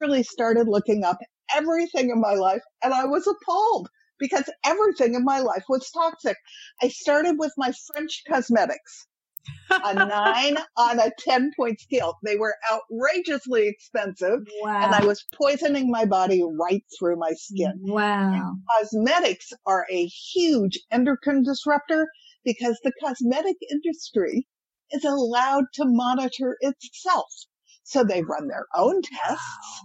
literally started looking up everything in my life and I was appalled because everything in my life was toxic. I started with my French cosmetics. a nine on a 10 point scale. They were outrageously expensive. Wow. And I was poisoning my body right through my skin. Wow. Cosmetics are a huge endocrine disruptor because the cosmetic industry is allowed to monitor itself. So they run their own tests.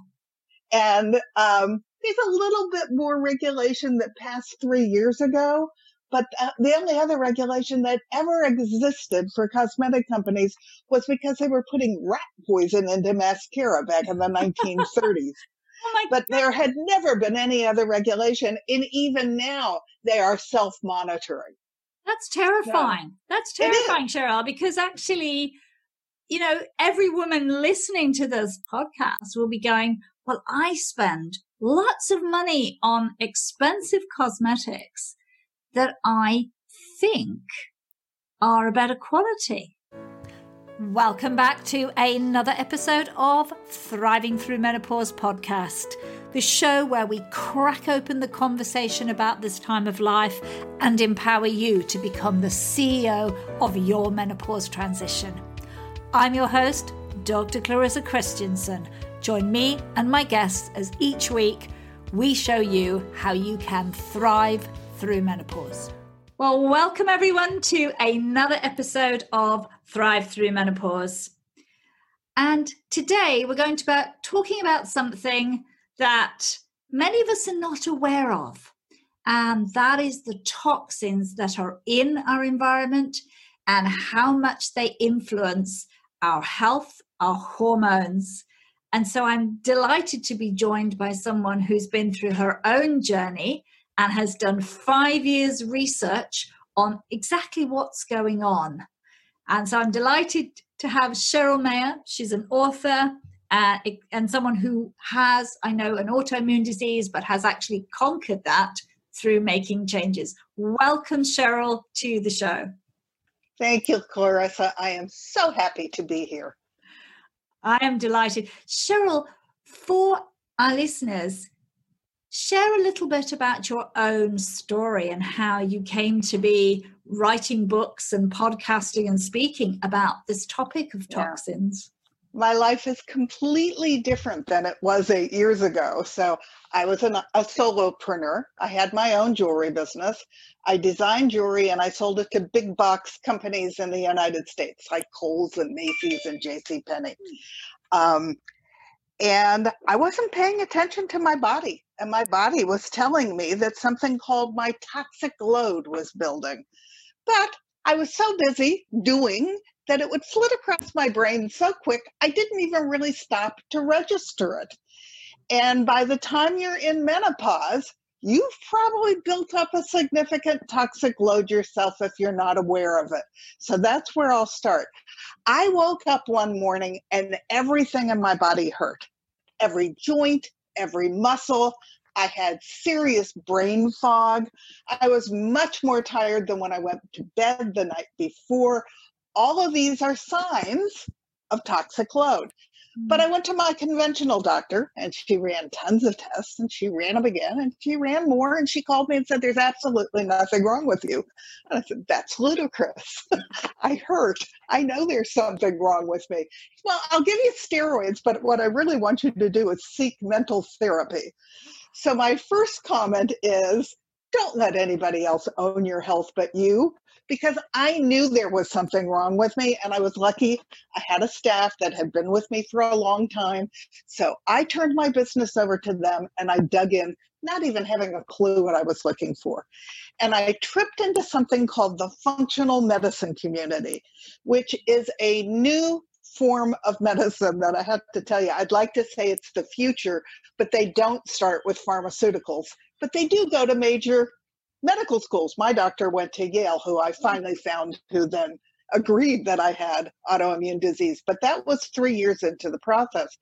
And um, there's a little bit more regulation that passed three years ago. But uh, the only other regulation that ever existed for cosmetic companies was because they were putting rat poison into mascara back in the 1930s. Oh but there had never been any other regulation. And even now, they are self monitoring. That's terrifying. That's terrifying, Cheryl, because actually, you know, every woman listening to this podcast will be going, Well, I spend lots of money on expensive cosmetics that I think are a better quality. Welcome back to another episode of Thriving Through Menopause podcast, the show where we crack open the conversation about this time of life and empower you to become the CEO of your menopause transition. I'm your host, Dr. Clarissa Christensen. Join me and my guests as each week we show you how you can thrive through menopause. Well, welcome everyone to another episode of Thrive Through Menopause. And today we're going to be talking about something that many of us are not aware of. And that is the toxins that are in our environment and how much they influence our health, our hormones. And so I'm delighted to be joined by someone who's been through her own journey and has done five years research on exactly what's going on. And so I'm delighted to have Cheryl Mayer. She's an author uh, and someone who has, I know, an autoimmune disease, but has actually conquered that through making changes. Welcome, Cheryl, to the show. Thank you, Clarissa. I am so happy to be here. I am delighted. Cheryl, for our listeners, share a little bit about your own story and how you came to be writing books and podcasting and speaking about this topic of toxins. My life is completely different than it was eight years ago. So I was an, a solopreneur. I had my own jewelry business. I designed jewelry and I sold it to big box companies in the United States, like Kohl's and Macy's and J.C. Penney. Um, and I wasn't paying attention to my body. And my body was telling me that something called my toxic load was building. But I was so busy doing that it would flit across my brain so quick, I didn't even really stop to register it. And by the time you're in menopause, you've probably built up a significant toxic load yourself if you're not aware of it. So that's where I'll start. I woke up one morning and everything in my body hurt every joint, every muscle. I had serious brain fog. I was much more tired than when I went to bed the night before. All of these are signs of toxic load. But I mm. went to my conventional doctor and she ran tons of tests and she ran them again and she ran more and she called me and said, There's absolutely nothing wrong with you. And I said, That's ludicrous. I hurt. I know there's something wrong with me. Well, I'll give you steroids, but what I really want you to do is seek mental therapy. So my first comment is don't let anybody else own your health but you because I knew there was something wrong with me. And I was lucky I had a staff that had been with me for a long time. So I turned my business over to them and I dug in, not even having a clue what I was looking for. And I tripped into something called the functional medicine community, which is a new form of medicine that I have to tell you. I'd like to say it's the future, but they don't start with pharmaceuticals, but they do go to major medical schools. My doctor went to Yale, who I mm. finally found who then agreed that I had autoimmune disease, but that was three years into the process.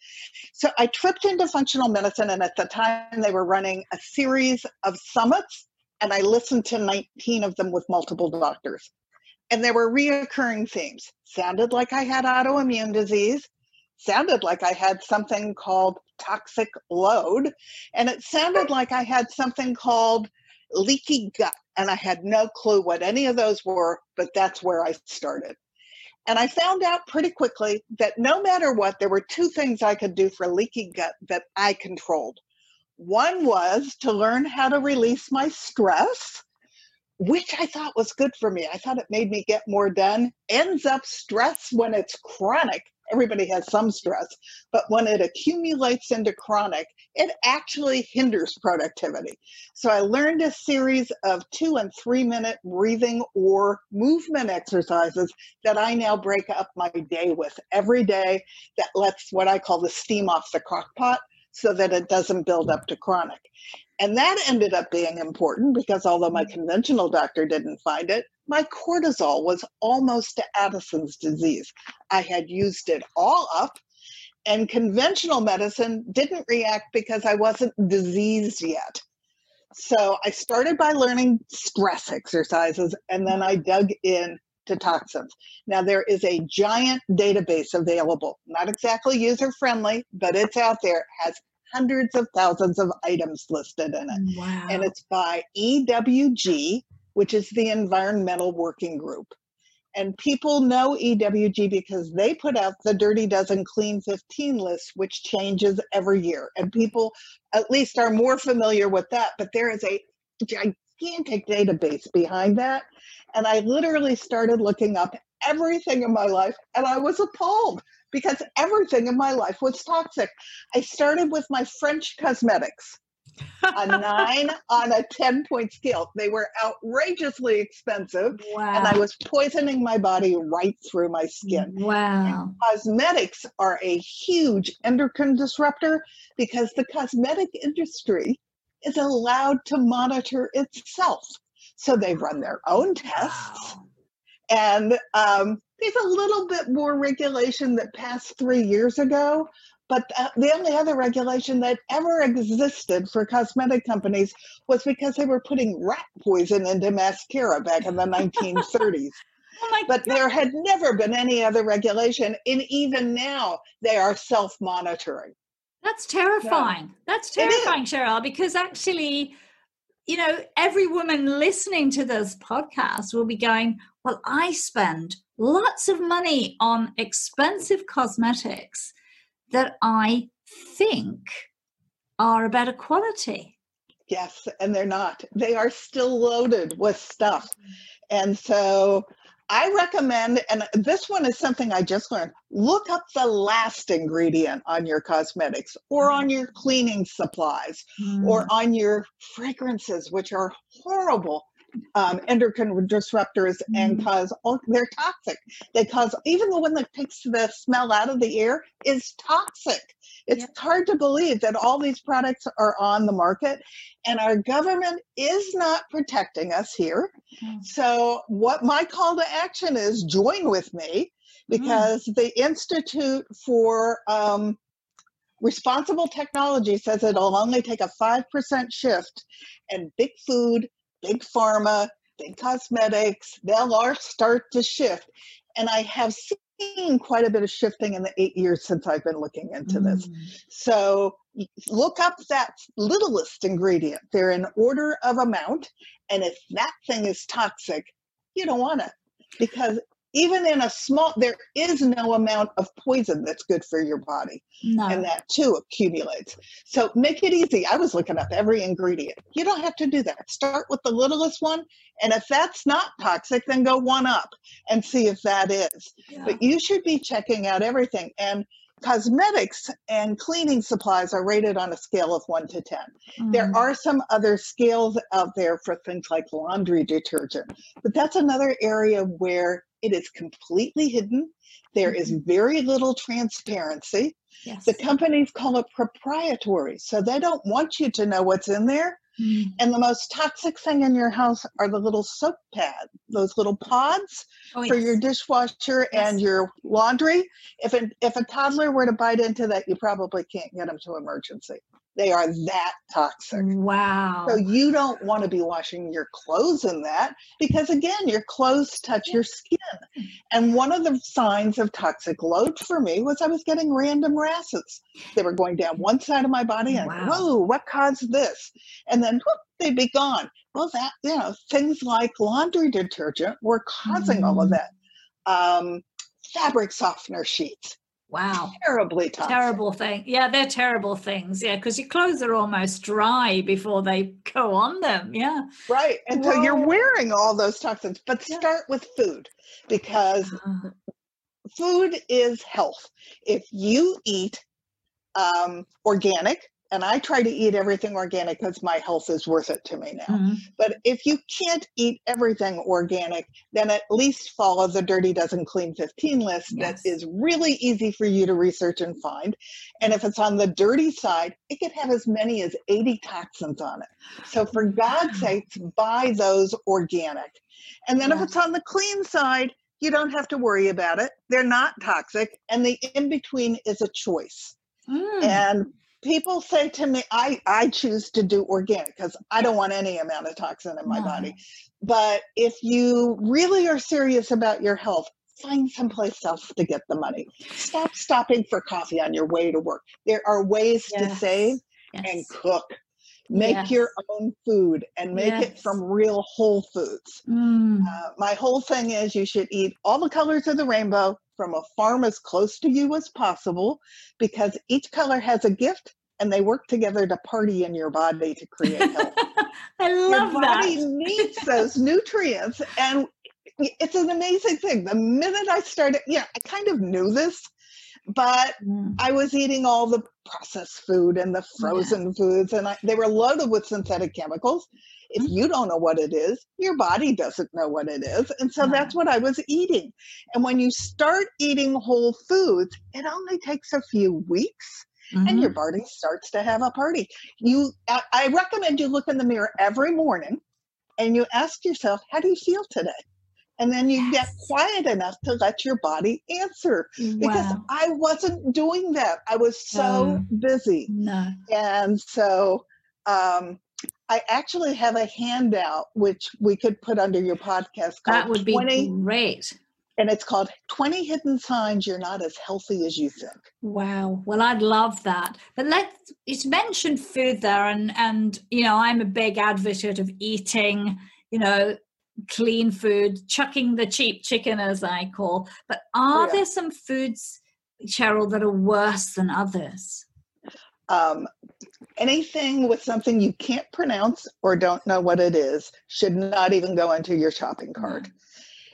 So I tripped into functional medicine, and at the time they were running a series of summits, and I listened to 19 of them with multiple doctors. And there were reoccurring themes. Sounded like I had autoimmune disease, sounded like I had something called toxic load, and it sounded like I had something called leaky gut. And I had no clue what any of those were, but that's where I started. And I found out pretty quickly that no matter what, there were two things I could do for leaky gut that I controlled. One was to learn how to release my stress, which I thought was good for me. I thought it made me get more done. Ends up stress when it's chronic everybody has some stress, but when it accumulates into chronic, it actually hinders productivity. So I learned a series of two and three minute breathing or movement exercises that I now break up my day with every day that lets what I call the steam off the crock pot so that it doesn't build up to chronic. And that ended up being important because although my mm-hmm. conventional doctor didn't find it, my cortisol was almost to Addison's disease. I had used it all up, and conventional medicine didn't react because I wasn't diseased yet. So I started by learning stress exercises, and then I dug in to toxins. Now, there is a giant database available, not exactly user friendly, but it's out there, has hundreds of thousands of items listed in it. Wow. And it's by EWG, which is the Environmental Working Group. And people know EWG because they put out the Dirty Dozen Clean 15 list, which changes every year. And people at least are more familiar with that. But there is a gigantic database behind that. And I literally started looking up everything in my life and I was appalled because everything in my life was toxic. I started with my French cosmetics a nine on a 10 point scale. They were outrageously expensive. Wow. And I was poisoning my body right through my skin. Wow. And cosmetics are a huge endocrine disruptor because the cosmetic industry is allowed to monitor itself. So they run their own tests. Wow. And um, there's a little bit more regulation that passed three years ago, but uh, the only other regulation that ever existed for cosmetic companies was because they were putting rat poison into mascara back in the 1930s. Oh but God. there had never been any other regulation. And even now, they are self monitoring. That's terrifying. That's terrifying, Cheryl, because actually, you know, every woman listening to this podcast will be going, Well, I spend lots of money on expensive cosmetics that I think are a better quality. Yes, and they're not. They are still loaded with stuff. And so I recommend, and this one is something I just learned look up the last ingredient on your cosmetics or on your cleaning supplies or mm. on your fragrances, which are horrible um, endocrine disruptors and Mm. cause all, they're toxic. They cause even the one that takes the smell out of the air is toxic. It's hard to believe that all these products are on the market and our government is not protecting us here. Mm. So, what my call to action is join with me because the Institute for um, Responsible Technology says it'll only take a 5% shift, and big food, big pharma, big cosmetics, they'll all start to shift. And I have seen quite a bit of shifting in the eight years since I've been looking into this. Mm. So look up that littlest ingredient. They're in order of amount. And if that thing is toxic, you don't want it because even in a small, there is no amount of poison that's good for your body. No. And that too accumulates. So make it easy. I was looking up every ingredient. You don't have to do that. Start with the littlest one. And if that's not toxic, then go one up and see if that is Yeah. but you should be checking out everything. And cosmetics and cleaning supplies are rated on a scale of one to 10. There Mm. are some other scales out there for things like laundry detergent, but that's another area where it is completely hidden. There is very little transparency. yes. The companies call it proprietary, so they don't want you to know what's in there. Mm. And the most toxic thing in your house are the little soap pads, those little pods Oh, for yes. your dishwasher and your laundry. If a, if a toddler were to bite into that, you probably can't get them to emergency. They are that toxic. Wow. So you don't want to be washing your clothes in that because again, your clothes touch your skin. And one of the signs of toxic load for me was I was getting random rashes. They were going down one side of my body and Wow. whoa, what caused this? And then whoop, they'd be gone. Well, that, you know, things like laundry detergent were causing all of Mm. that. Um, fabric softener sheets, wow. terribly. Terrible thing. Yeah, they're terrible things. Yeah, because your clothes are almost dry before they go on them. Yeah. Right. And so you're wearing all those toxins, but Yeah. start with food because Ah, food is health. If you eat um, organic, and I try to eat everything organic because my health is worth it to me now. mhm. But if you can't eat everything organic, then at least follow the Dirty Dozen Clean 15 list Yes. that is really easy for you to research and find. And if it's on the dirty side, it could have as many as 80 toxins on it. So for God's sakes, buy those organic. And then if it's on the clean side, you don't have to worry about it. They're not toxic. And the in between is a choice. Mm. And people say to me, I, I choose to do organic because I don't want any amount of toxin in my No. body. But if you really are serious about your health, find someplace else to get the money. Stop stopping for coffee on your way to work. There are ways to Yes. save and cook. Make your own food and make it from real whole foods. Mm. Uh, my whole thing is you should eat all the colors of the rainbow from a farm as close to you as possible because each color has a gift and they work together to party in your body to create health. I your love body that. needs those nutrients and it's an amazing thing. The minute I started, yeah, I kind of knew this, but Mm. I was eating all the processed food and the frozen foods, and I, they were loaded with synthetic chemicals. If Mm. you don't know what it is, your body doesn't know what it is. And so No. that's what I was eating. And when you start eating whole foods, it only takes a few weeks and your Mhm. body starts to have a party. You, I, I recommend you look in the mirror every morning and you ask yourself, how do you feel today? And then you get quiet enough to let your body answer because Wow. I wasn't doing that. I was so No. busy. No. And so um, I actually have a handout which we could put under your podcast That would be 20, great. and it's called 20 Hidden Signs You're Not as Healthy as You Think. Wow. Well, I'd love that. But let's it's mentioned food there and and you know, I'm a big advocate of eating, you know, clean food, chucking the cheap chicken as I call. But are yeah. there some foods, Cheryl, that are worse than others? Um, anything with something you can't pronounce or don't know what it is should not even go into your shopping cart.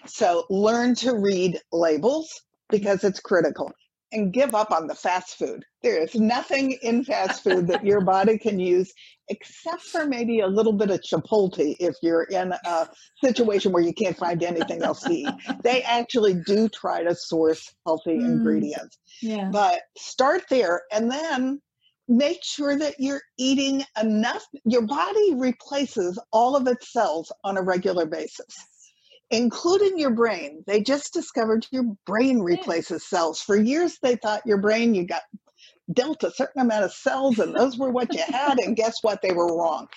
So learn to read labels because it's critical and give up on the fast food. There is nothing in fast food that your body can use except for maybe a little bit of chipotle if you're in a situation where you can't find anything else to eat. They actually do try to source healthy Mm. ingredients Yeah. but start there and then make sure that you're eating enough your body replaces all of its cells on a regular basis including your brain they just discovered your brain replaces cells for years they thought your brain you got dealt a certain amount of cells and those were what you had and guess what they were wrong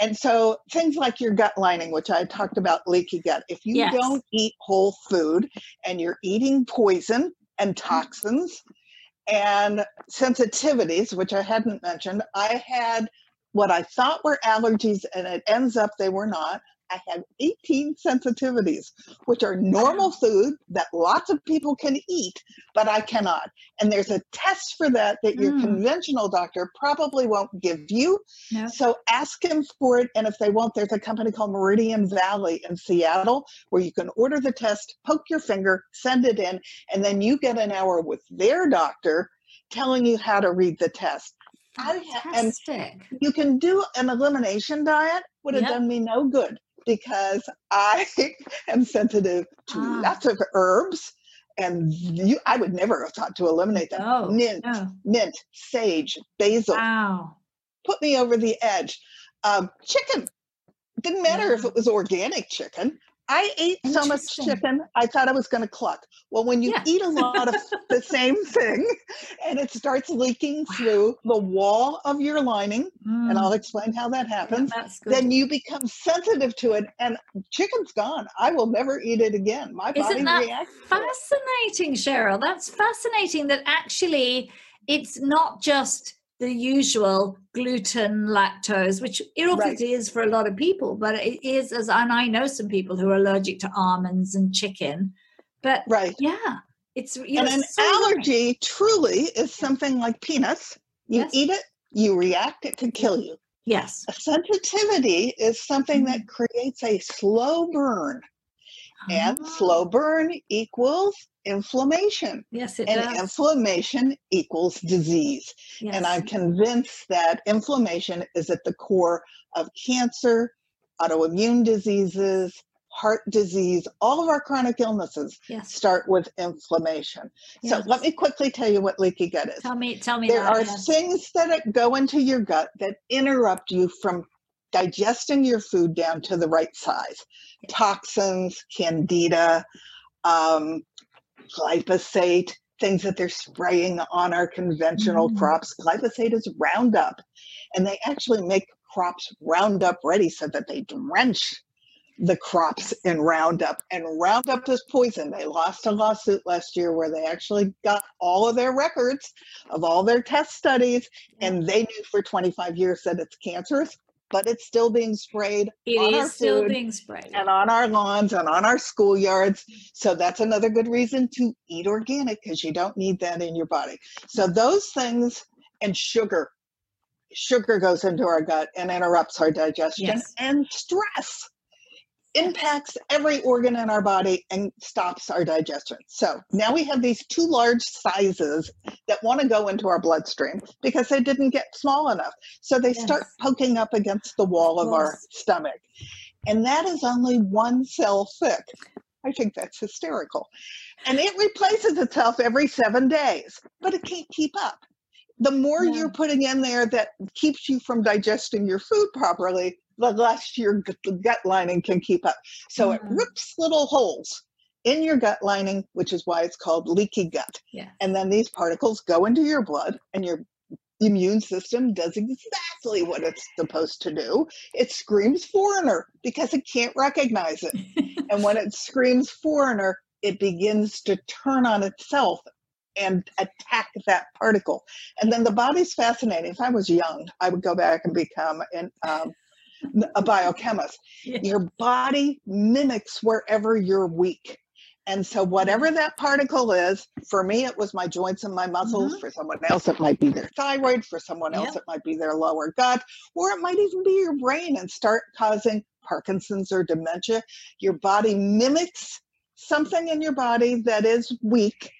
and so things like your gut lining which i talked about leaky gut if you Yes. don't eat whole food and you're eating poison and mm-hmm. toxins and sensitivities, which I hadn't mentioned. I had what I thought were allergies, and it ends up they were not. I had 18 sensitivities, which are normal food that lots of people can eat, but I cannot. And there's a test for that that your Mm. conventional doctor probably won't give you. So ask him for it. And if they won't, there's a company called Meridian Valley in Seattle where you can order the test, poke your finger, send it in, and then you get an hour with their doctor telling you how to read the test. I ha- and Fantastic. you can do an elimination diet, would have Yep. done me no good because I am sensitive to Ah. lots of herbs. And you, I would never have thought to eliminate them. Oh, mint, no. mint, sage, basil Wow. put me over the edge. Um, chicken didn't matter if it was organic chicken. I ate so much chicken, I thought I was going to cluck. Well, when you yeah. eat a lot of the same thing and it starts leaking wow. through the wall of your lining, mm. and I'll explain how that happens, yeah, then you become sensitive to it and chicken's gone. I will never eat it again. My body Isn't that reacts. Fascinating, Cheryl. That's fascinating that actually it's not just the usual gluten, lactose, which it obviously right. is for a lot of people, but it is as and I know some people who are allergic to almonds and chicken. But right, yeah, it's you and an so allergy right. truly is something like peanuts. You yes. eat it, you react, it can kill you. Yes. A sensitivity is something that mm-hmm. creates a slow burn. And oh. slow burn equals inflammation. Yes, it and does. inflammation equals disease. Yes. And I'm convinced that inflammation is at the core of cancer, autoimmune diseases, heart disease, all of our chronic illnesses yes. start with inflammation. Yes. So let me quickly tell you what leaky gut is. Tell me, tell me. There that, are yes. things that go into your gut that interrupt you from digesting your food down to the right size. Toxins, candida, um, glyphosate, things that they're spraying on our conventional mm. crops. Glyphosate is Roundup, and they actually make crops Roundup ready so that they drench the crops in Roundup. And Roundup is poison. They lost a lawsuit last year where they actually got all of their records of all their test studies, and they knew for 25 years that it's cancerous but it's still being sprayed. It on is still being sprayed. And on our lawns and on our schoolyards. So that's another good reason to eat organic because you don't need that in your body. So those things and sugar. Sugar goes into our gut and interrupts our digestion yes. and stress impacts every organ in our body and stops our digestion. So now we have these two large sizes that want to go into our bloodstream because they didn't get small enough. So they yes. start poking up against the wall of, of our stomach. And that is only one cell thick. I think that's hysterical. And it replaces itself every seven days, but it can't keep up. The more yeah. you're putting in there that keeps you from digesting your food properly, the less your gut lining can keep up. So mm-hmm. it rips little holes in your gut lining, which is why it's called leaky gut. Yeah. And then these particles go into your blood, and your immune system does exactly what it's supposed to do. It screams foreigner because it can't recognize it. and when it screams foreigner, it begins to turn on itself and attack that particle. And then the body's fascinating. If I was young, I would go back and become an um, a biochemist. Yeah. Your body mimics wherever you're weak. And so, whatever that particle is, for me, it was my joints and my muscles. Mm-hmm. For someone else, it might be their thyroid. For someone else, it might be their lower gut, or it might even be your brain and start causing Parkinson's or dementia. Your body mimics something in your body that is weak.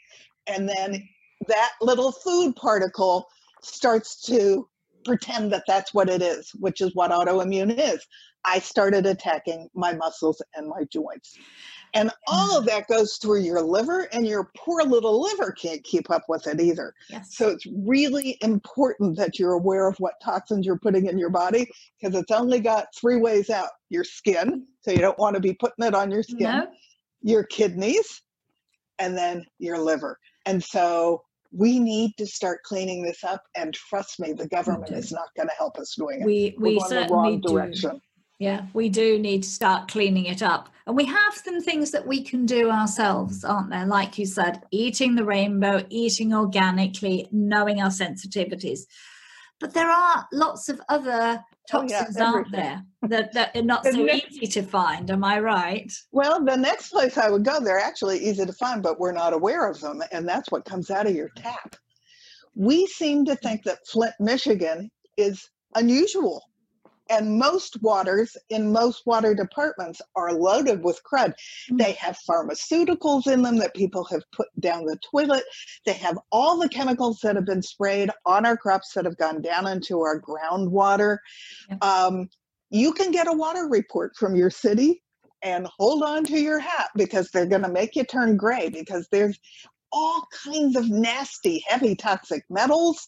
And then that little food particle starts to pretend that that's what it is, which is what autoimmune is. I started attacking my muscles and my joints. And all of mm. that goes through your liver, and your poor little liver can't keep up with it either. Yes. So it's really important that you're aware of what toxins you're putting in your body because it's only got three ways out your skin, so you don't want to be putting it on your skin, no. your kidneys, and then your liver. And so we need to start cleaning this up and trust me the government is not going to help us doing it. We we certainly do. yeah we do need to start cleaning it up. And we have some things that we can do ourselves aren't there? Like you said eating the rainbow eating organically knowing our sensitivities. But there are lots of other toxins, oh, yeah, aren't there, that, that are not so easy to find. Am I right? Well, the next place I would go, they're actually easy to find, but we're not aware of them. And that's what comes out of your tap. We seem to hmm. think that Flint, Michigan is unusual and most waters in most water departments are loaded with crud. Mm-hmm. They have pharmaceuticals in them that people have put down the toilet. They have all the chemicals that have been sprayed on our crops that have gone down into our groundwater. Um, you can get a water report from your city and hold on to your hat because they're going to make you turn gray because there's all kinds of nasty, heavy toxic metals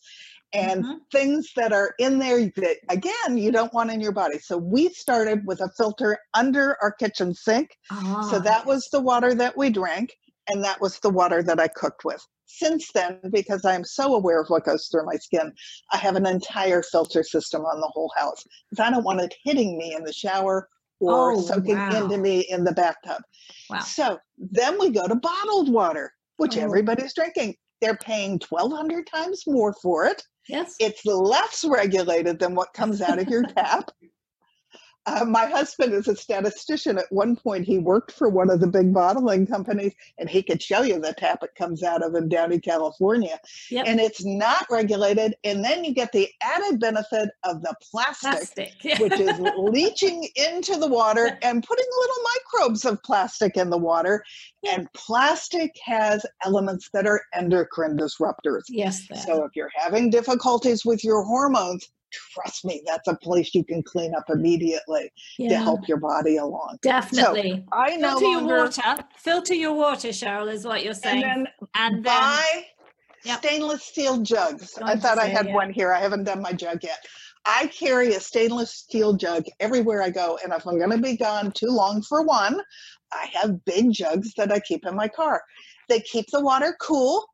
and mm-hmm. things that are in there that again you don't want in your body so we started with a filter under our kitchen sink oh, so that was the water that we drank and that was the water that i cooked with since then because i'm so aware of what goes through my skin i have an entire filter system on the whole house because i don't want it hitting me in the shower or oh, soaking wow. into me in the bathtub wow. so then we go to bottled water which oh. everybody's drinking they're paying 1200 times more for it Yes. It's less regulated than what comes out of your tap. Uh, my husband is a statistician. At one point, he worked for one of the big bottling companies, and he could show you the tap it comes out of in Downey, California. Yep. And it's not regulated. And then you get the added benefit of the plastic, plastic. which is leaching into the water and putting little microbes of plastic in the water. And plastic has elements that are endocrine disruptors. Yes. So if you're having difficulties with your hormones, trust me, that's a place you can clean up immediately yeah. to help your body along. Definitely. So I know filter your water. Filter your water, Cheryl, is what you're saying. And then, and then buy yep. stainless steel jugs. I thought I had yeah. one here. I haven't done my jug yet. I carry a stainless steel jug everywhere I go, and if I'm going to be gone too long for one, I have big jugs that I keep in my car. They keep the water cool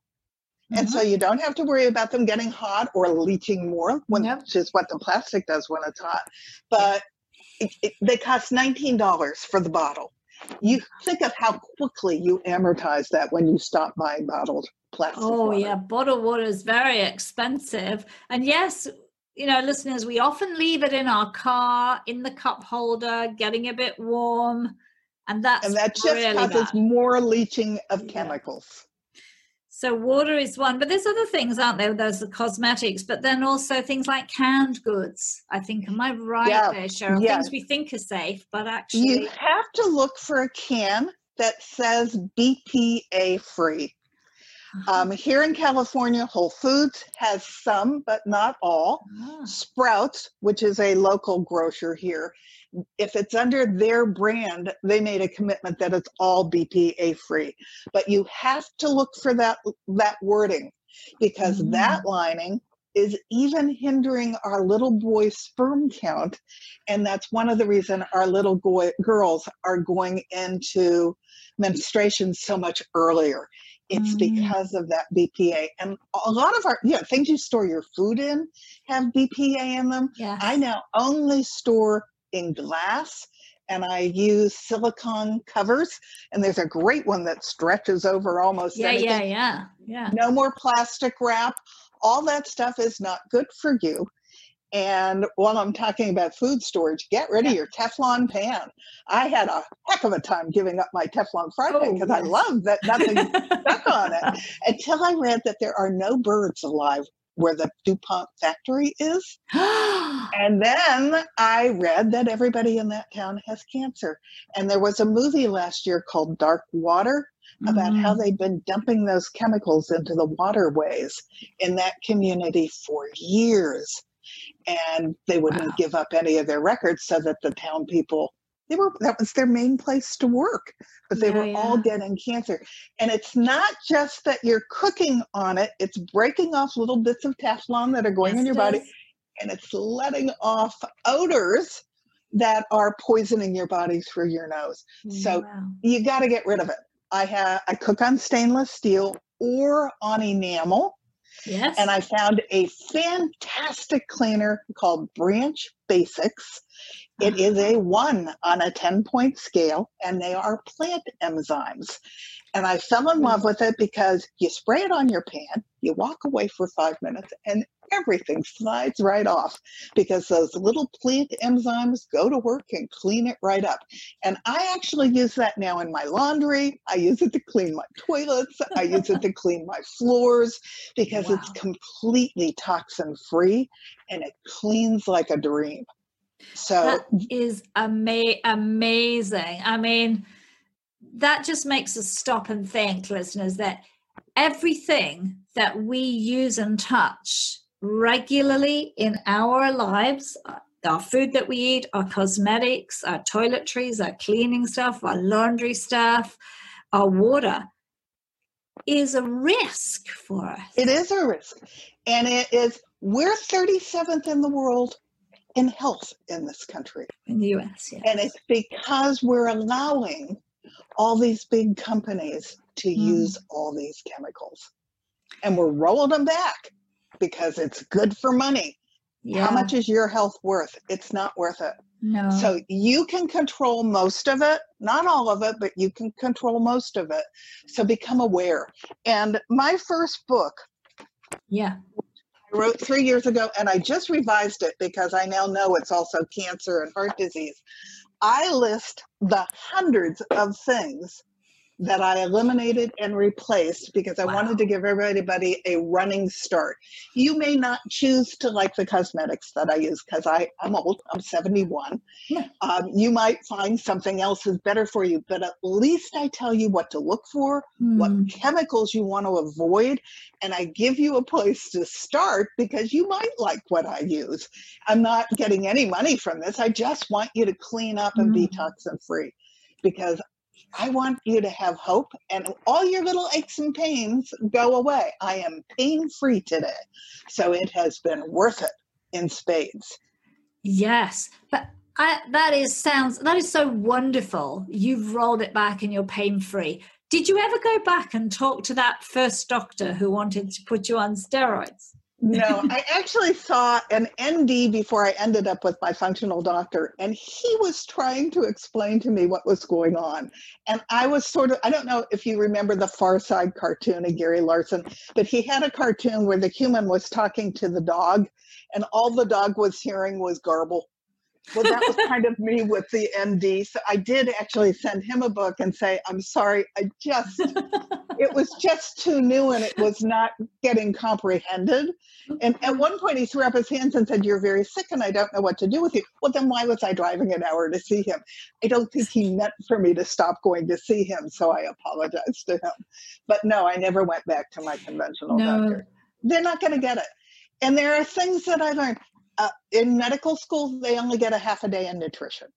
and mm-hmm. so you don't have to worry about them getting hot or leaching more, when, yep. which is what the plastic does when it's hot. But it, it, they cost $19 for the bottle. You think of how quickly you amortize that when you stop buying bottled plastic. Oh, water. yeah. Bottled water is very expensive. And yes, you know, listeners, we often leave it in our car, in the cup holder, getting a bit warm. And that's and that just really causes bad. more leaching of yeah. chemicals. So water is one, but there's other things, aren't there? Those are cosmetics, but then also things like canned goods. I think, am I right yeah. there, Cheryl? Yeah. Things we think are safe, but actually, you have to look for a can that says BPA free. Uh-huh. Um, here in California, Whole Foods has some, but not all. Uh-huh. Sprouts, which is a local grocer here, if it's under their brand, they made a commitment that it's all BPA free. But you have to look for that that wording because mm-hmm. that lining is even hindering our little boy sperm count and that's one of the reason our little boy, girls are going into menstruation so much earlier it's mm. because of that bpa and a lot of our yeah things you store your food in have bpa in them yes. i now only store in glass and I use silicone covers. And there's a great one that stretches over almost yeah, anything. Yeah, yeah, yeah. No more plastic wrap. All that stuff is not good for you. And while I'm talking about food storage, get rid of your Teflon pan. I had a heck of a time giving up my Teflon fry pan because oh, yes. I love that nothing stuck on it until I read that there are no birds alive where the DuPont factory is. and then I read that everybody in that town has cancer. And there was a movie last year called Dark Water about mm. how they'd been dumping those chemicals into the waterways in that community for years. And they wouldn't wow. give up any of their records so that the town people they were that was their main place to work but they yeah, were yeah. all getting cancer and it's not just that you're cooking on it it's breaking off little bits of teflon that are going yes, in your body and it's letting off odors that are poisoning your body through your nose so wow. you got to get rid of it i have i cook on stainless steel or on enamel Yes. And I found a fantastic cleaner called Branch Basics. It is a ah. one on a 10 point scale, and they are plant enzymes. And I fell in love with it because you spray it on your pan, you walk away for five minutes, and everything slides right off because those little plant enzymes go to work and clean it right up. And I actually use that now in my laundry. I use it to clean my toilets, I use it to clean my floors because wow. it's completely toxin free and it cleans like a dream. So that is ama- amazing. I mean, that just makes us stop and think, listeners, that everything that we use and touch regularly in our lives, uh, our food that we eat, our cosmetics, our toiletries, our cleaning stuff, our laundry stuff, our water, is a risk for us. It is a risk. And it is We're 37th in the world in health in this country. In the US, yes. And it's because we're allowing all these big companies to mm. use all these chemicals. And we're rolling them back because it's good for money. Yeah. How much is your health worth? It's not worth it. No. So you can control most of it, not all of it, but you can control most of it. So become aware. And my first book, yeah, I wrote three years ago, and I just revised it because I now know it's also cancer and heart disease. I list the hundreds of things that I eliminated and replaced because I wow. wanted to give everybody a running start. You may not choose to like the cosmetics that I use because I'm old, I'm 71. Yeah. Um, you might find something else is better for you, but at least I tell you what to look for, mm. what hmm. chemicals you want to avoid, and I give you a place to start because you might like what I use. I'm not getting any money from this. I just want you to clean up and mm. be toxin free because I want you to have hope and all your little aches and pains go away. I am pain free today. So it has been worth it in spades. Yes. But I, that is sounds that is so wonderful. You've rolled it back and you're pain free. Did you ever go back and talk to that first doctor who wanted to put you on steroids? No, I actually saw an ND before I ended up with my functional doctor, and he was trying to explain to me what was going on. And I was sort of, I don't know if you remember the Far Side cartoon of Gary Larson, but he had a cartoon where the human was talking to the dog, and all the dog was hearing was garble. Well, that was kind of me with the MD. So I did actually send him a book and say, I'm sorry, I just, it was just too new and it was not getting comprehended. And at mm-hmm. one point he threw up his hands and said, You're very sick and I don't know what to do with you. Well, then why was I driving an hour to see him? I don't think he meant for me to stop going to see him. So I apologized to him. But no, I never went back to my conventional no. doctor. They're not going to get it. And there are things that I learned uh, in medical school, they only get a half a day in nutrition.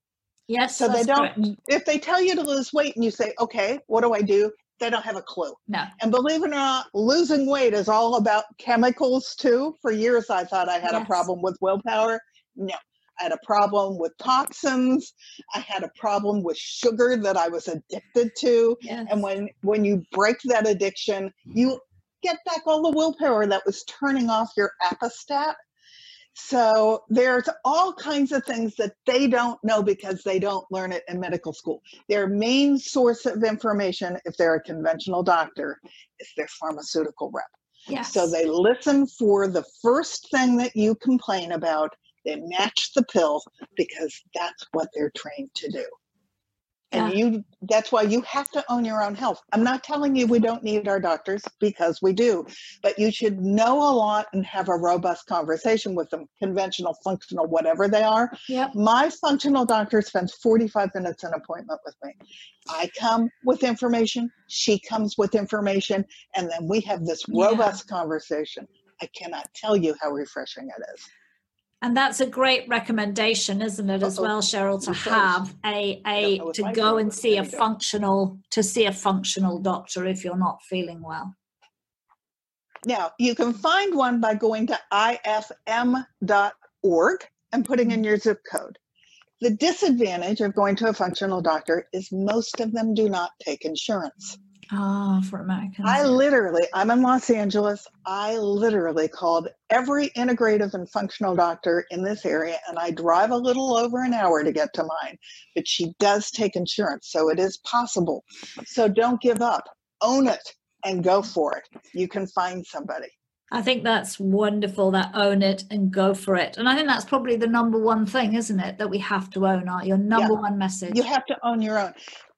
Yes. So they don't, correct. if they tell you to lose weight and you say, okay, what do I do? They don't have a clue. No. And believe it or not, losing weight is all about chemicals too. For years, I thought I had yes. a problem with willpower. No. I had a problem with toxins. I had a problem with sugar that I was addicted to. Yes. And when when you break that addiction, you get back all the willpower that was turning off your appestat so there's all kinds of things that they don't know because they don't learn it in medical school. Their main source of information, if they're a conventional doctor, is their pharmaceutical rep. Yes. So they listen for the first thing that you complain about. They match the pill because that's what they're trained to do and yeah. you that's why you have to own your own health i'm not telling you we don't need our doctors because we do but you should know a lot and have a robust conversation with them conventional functional whatever they are yep. my functional doctor spends 45 minutes an appointment with me i come with information she comes with information and then we have this robust yeah. conversation i cannot tell you how refreshing it is and that's a great recommendation, isn't it, as well, Cheryl, to have a a to go and see a functional to see a functional doctor if you're not feeling well. Now you can find one by going to ifm.org and putting in mm-hmm. your zip code. The disadvantage of going to a functional doctor is most of them do not take insurance. Ah, for Americans. I literally, I'm in Los Angeles. I literally called every integrative and functional doctor in this area, and I drive a little over an hour to get to mine. But she does take insurance, so it is possible. So don't give up, own it, and go for it. You can find somebody. I think that's wonderful that own it and go for it. And I think that's probably the number one thing, isn't it? That we have to own our your number yeah. one message. You have to own your own.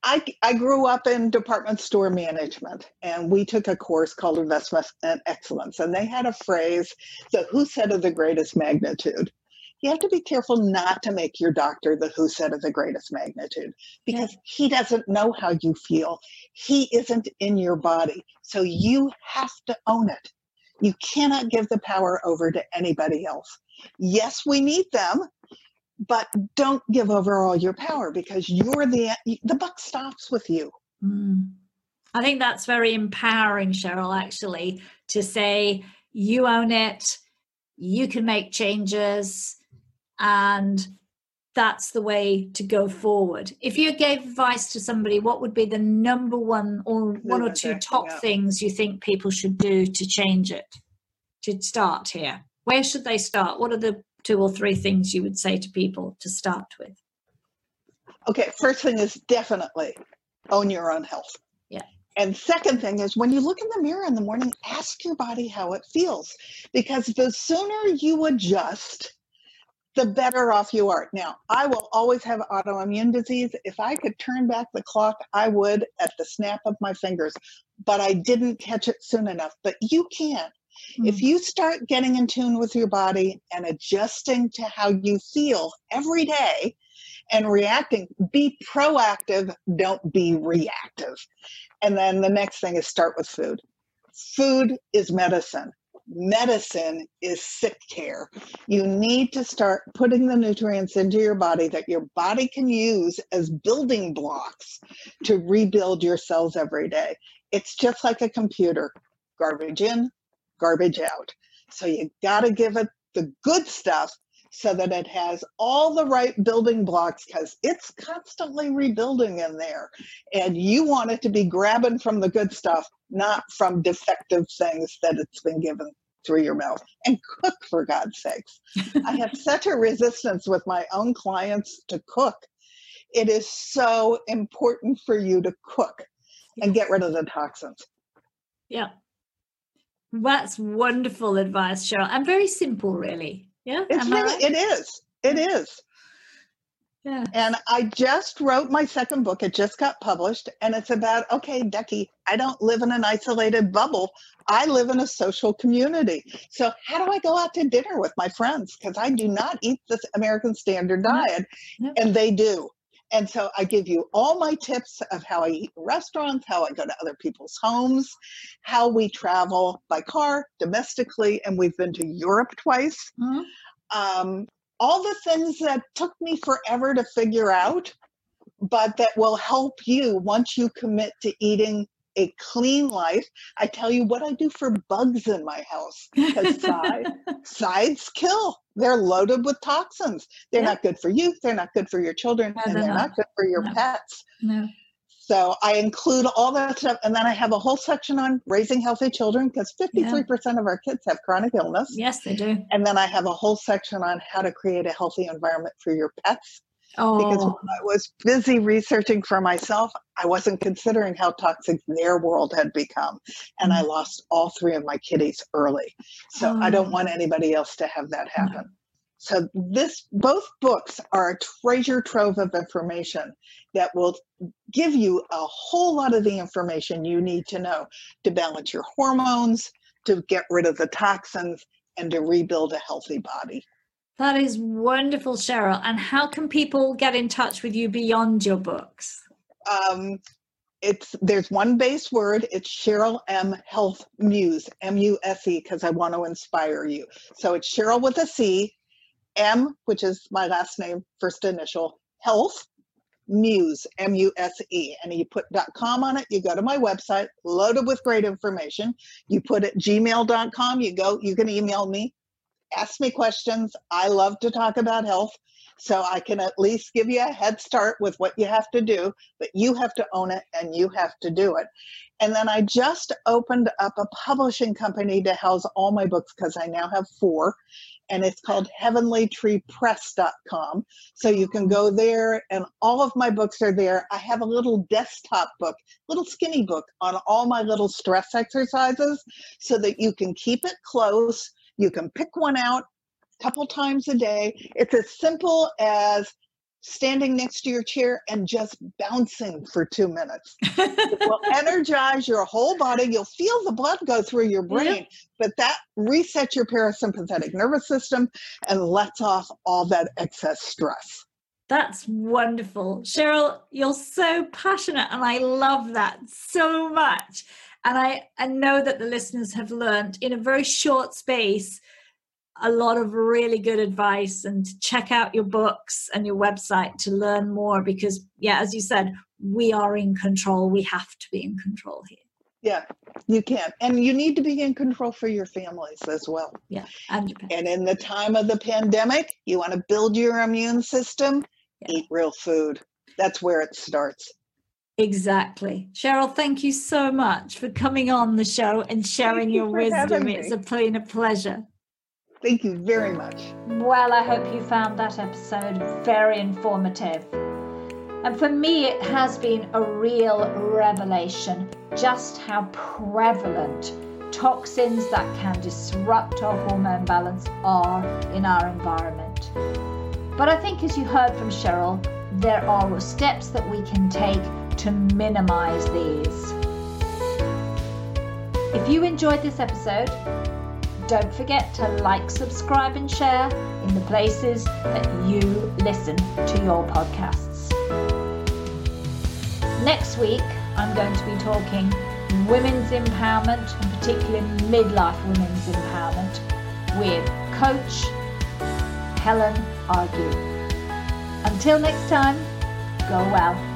I, I grew up in department store management and we took a course called investment and excellence and they had a phrase the who said of the greatest magnitude? You have to be careful not to make your doctor the who said of the greatest magnitude because he doesn't know how you feel. He isn't in your body so you have to own it. You cannot give the power over to anybody else. Yes we need them but don't give over all your power because you're the the buck stops with you mm. i think that's very empowering cheryl actually to say you own it you can make changes and that's the way to go forward. If you gave advice to somebody, what would be the number one or one or two top yeah. things you think people should do to change it? To start here, where should they start? What are the two or three things you would say to people to start with? Okay, first thing is definitely own your own health. Yeah. And second thing is when you look in the mirror in the morning, ask your body how it feels. Because the sooner you adjust, the better off you are. Now, I will always have autoimmune disease. If I could turn back the clock, I would at the snap of my fingers, but I didn't catch it soon enough. But you can. Mm-hmm. If you start getting in tune with your body and adjusting to how you feel every day and reacting, be proactive, don't be reactive. And then the next thing is start with food. Food is medicine medicine is sick care. You need to start putting the nutrients into your body that your body can use as building blocks to rebuild your cells every day. It's just like a computer garbage in, garbage out. So you got to give it the good stuff so that it has all the right building blocks because it's constantly rebuilding in there. And you want it to be grabbing from the good stuff, not from defective things that it's been given through your mouth. And cook, for God's sakes. I have such a resistance with my own clients to cook. It is so important for you to cook and get rid of the toxins. Yeah. That's wonderful advice, Cheryl, and very simple, really. Yeah, it's really, right? it is. It is. Yeah. And I just wrote my second book. It just got published, and it's about okay, Becky. I don't live in an isolated bubble. I live in a social community. So how do I go out to dinner with my friends? Because I do not eat this American Standard diet, and they do. And so I give you all my tips of how I eat in restaurants, how I go to other people's homes, how we travel by car domestically, and we've been to Europe twice. Mm-hmm. Um, all the things that took me forever to figure out, but that will help you once you commit to eating a clean life. I tell you what I do for bugs in my house because side, sides kill. They're loaded with toxins. They're yeah. not good for you. They're not good for your children, no, and they're, they're not. not. good for your no. pets. No. So I include all that stuff, and then I have a whole section on raising healthy children because 53% yeah. of our kids have chronic illness. Yes, they do. And then I have a whole section on how to create a healthy environment for your pets Oh. Because when I was busy researching for myself, I wasn't considering how toxic their world had become. And I mm. lost all three of my kitties early. So oh. I don't want anybody else to have that happen. No. So this both books are a treasure trove of information that will give you a whole lot of the information you need to know to balance your hormones, to get rid of the toxins, and to rebuild a healthy body. That is wonderful, Cheryl. And how can people get in touch with you beyond your books? Um, it's there's one base word. It's Cheryl M Health Muse M U S E because I want to inspire you. So it's Cheryl with a C, M, which is my last name, first initial, Health Muse M U S E, and you put .com on it. You go to my website, loaded with great information. You put it gmail.com. You go. You can email me ask me questions. I love to talk about health. So I can at least give you a head start with what you have to do, but you have to own it and you have to do it. And then I just opened up a publishing company to house all my books because I now have four. And it's called heavenlytreepress.com. So you can go there and all of my books are there. I have a little desktop book, little skinny book on all my little stress exercises so that you can keep it close you can pick one out a couple times a day. It's as simple as standing next to your chair and just bouncing for two minutes. it will energize your whole body. You'll feel the blood go through your brain, yeah. but that resets your parasympathetic nervous system and lets off all that excess stress. That's wonderful. Cheryl, you're so passionate, and I love that so much. And I, I know that the listeners have learned in a very short space a lot of really good advice and check out your books and your website to learn more because yeah as you said we are in control we have to be in control here Yeah, you can. And you need to be in control for your families as well. Yeah. And, and in the time of the pandemic, you want to build your immune system, yeah. eat real food. That's where it starts. Exactly. Cheryl, thank you so much for coming on the show and sharing you your wisdom. It's a plain a pleasure. Thank you very much. Well, I hope you found that episode very informative. And for me, it has been a real revelation just how prevalent toxins that can disrupt our hormone balance are in our environment. But I think, as you heard from Cheryl, there are steps that we can take to minimize these. If you enjoyed this episode, don't forget to like, subscribe, and share in the places that you listen to your podcasts. Next week, I'm going to be talking women's empowerment and particularly midlife women's empowerment with coach Helen Argue. Until next time, go well.